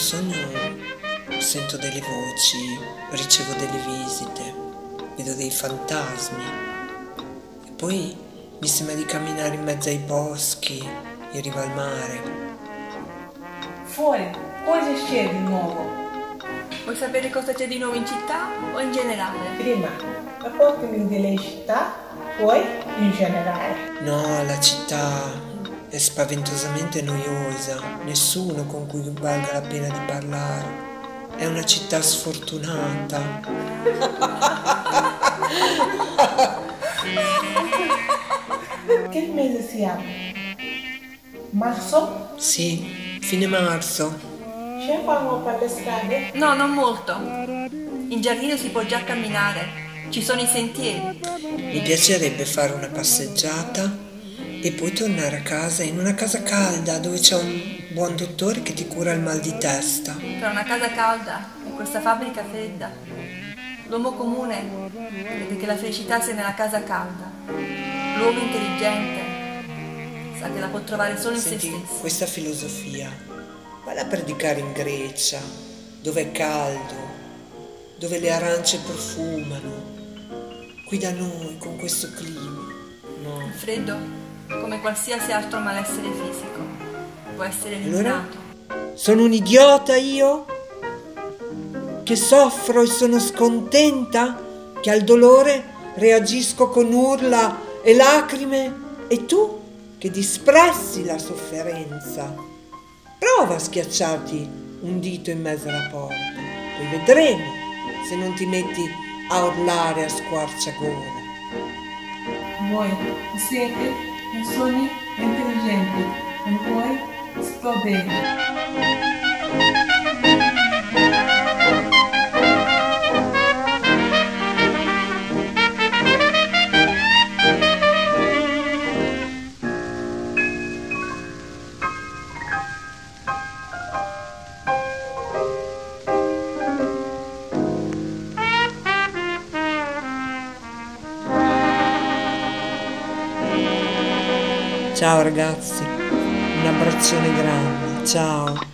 sento delle voci, ricevo delle visite, vedo dei fantasmi. E poi mi sembra di camminare in mezzo ai boschi, in riva al mare. Fuori, cosa c'è di nuovo? Vuoi sapere cosa c'è di nuovo in città o in generale? Prima, raccontami delle città, poi in generale. No, la città è spaventosamente noiosa, nessuno con cui valga la pena di parlare. È una città sfortunata. Che mese siamo? Marzo? Sì, fine marzo. C'è fanno per le strade? No, non molto. In giardino si può già camminare. Ci sono i sentieri. Mi piacerebbe fare una passeggiata e poi tornare a casa in una casa calda dove c'è un buon dottore che ti cura il mal di testa. Tra una casa calda e questa fabbrica fredda. L'uomo comune crede che la felicità sia nella casa calda. L'uomo intelligente sa che la può trovare solo in Senti, se stesso. questa filosofia, valla a predicare in Grecia, dove è caldo, dove le arance profumano. Qui da noi, con questo clima. No. Il freddo, come qualsiasi altro malessere fisico, può essere Allora? eliminato. Sono un idiota io? Che soffro e sono scontenta? Che al dolore reagisco con urla e lacrime? E tu che disprezzi la sofferenza? Prova a schiacciarti un dito in mezzo alla porta, poi vedremo se non ti metti a urlare a squarciagola. Voi siete Persone inteligente, um poi sto bene. Ciao ragazzi, un abbraccione grande, ciao.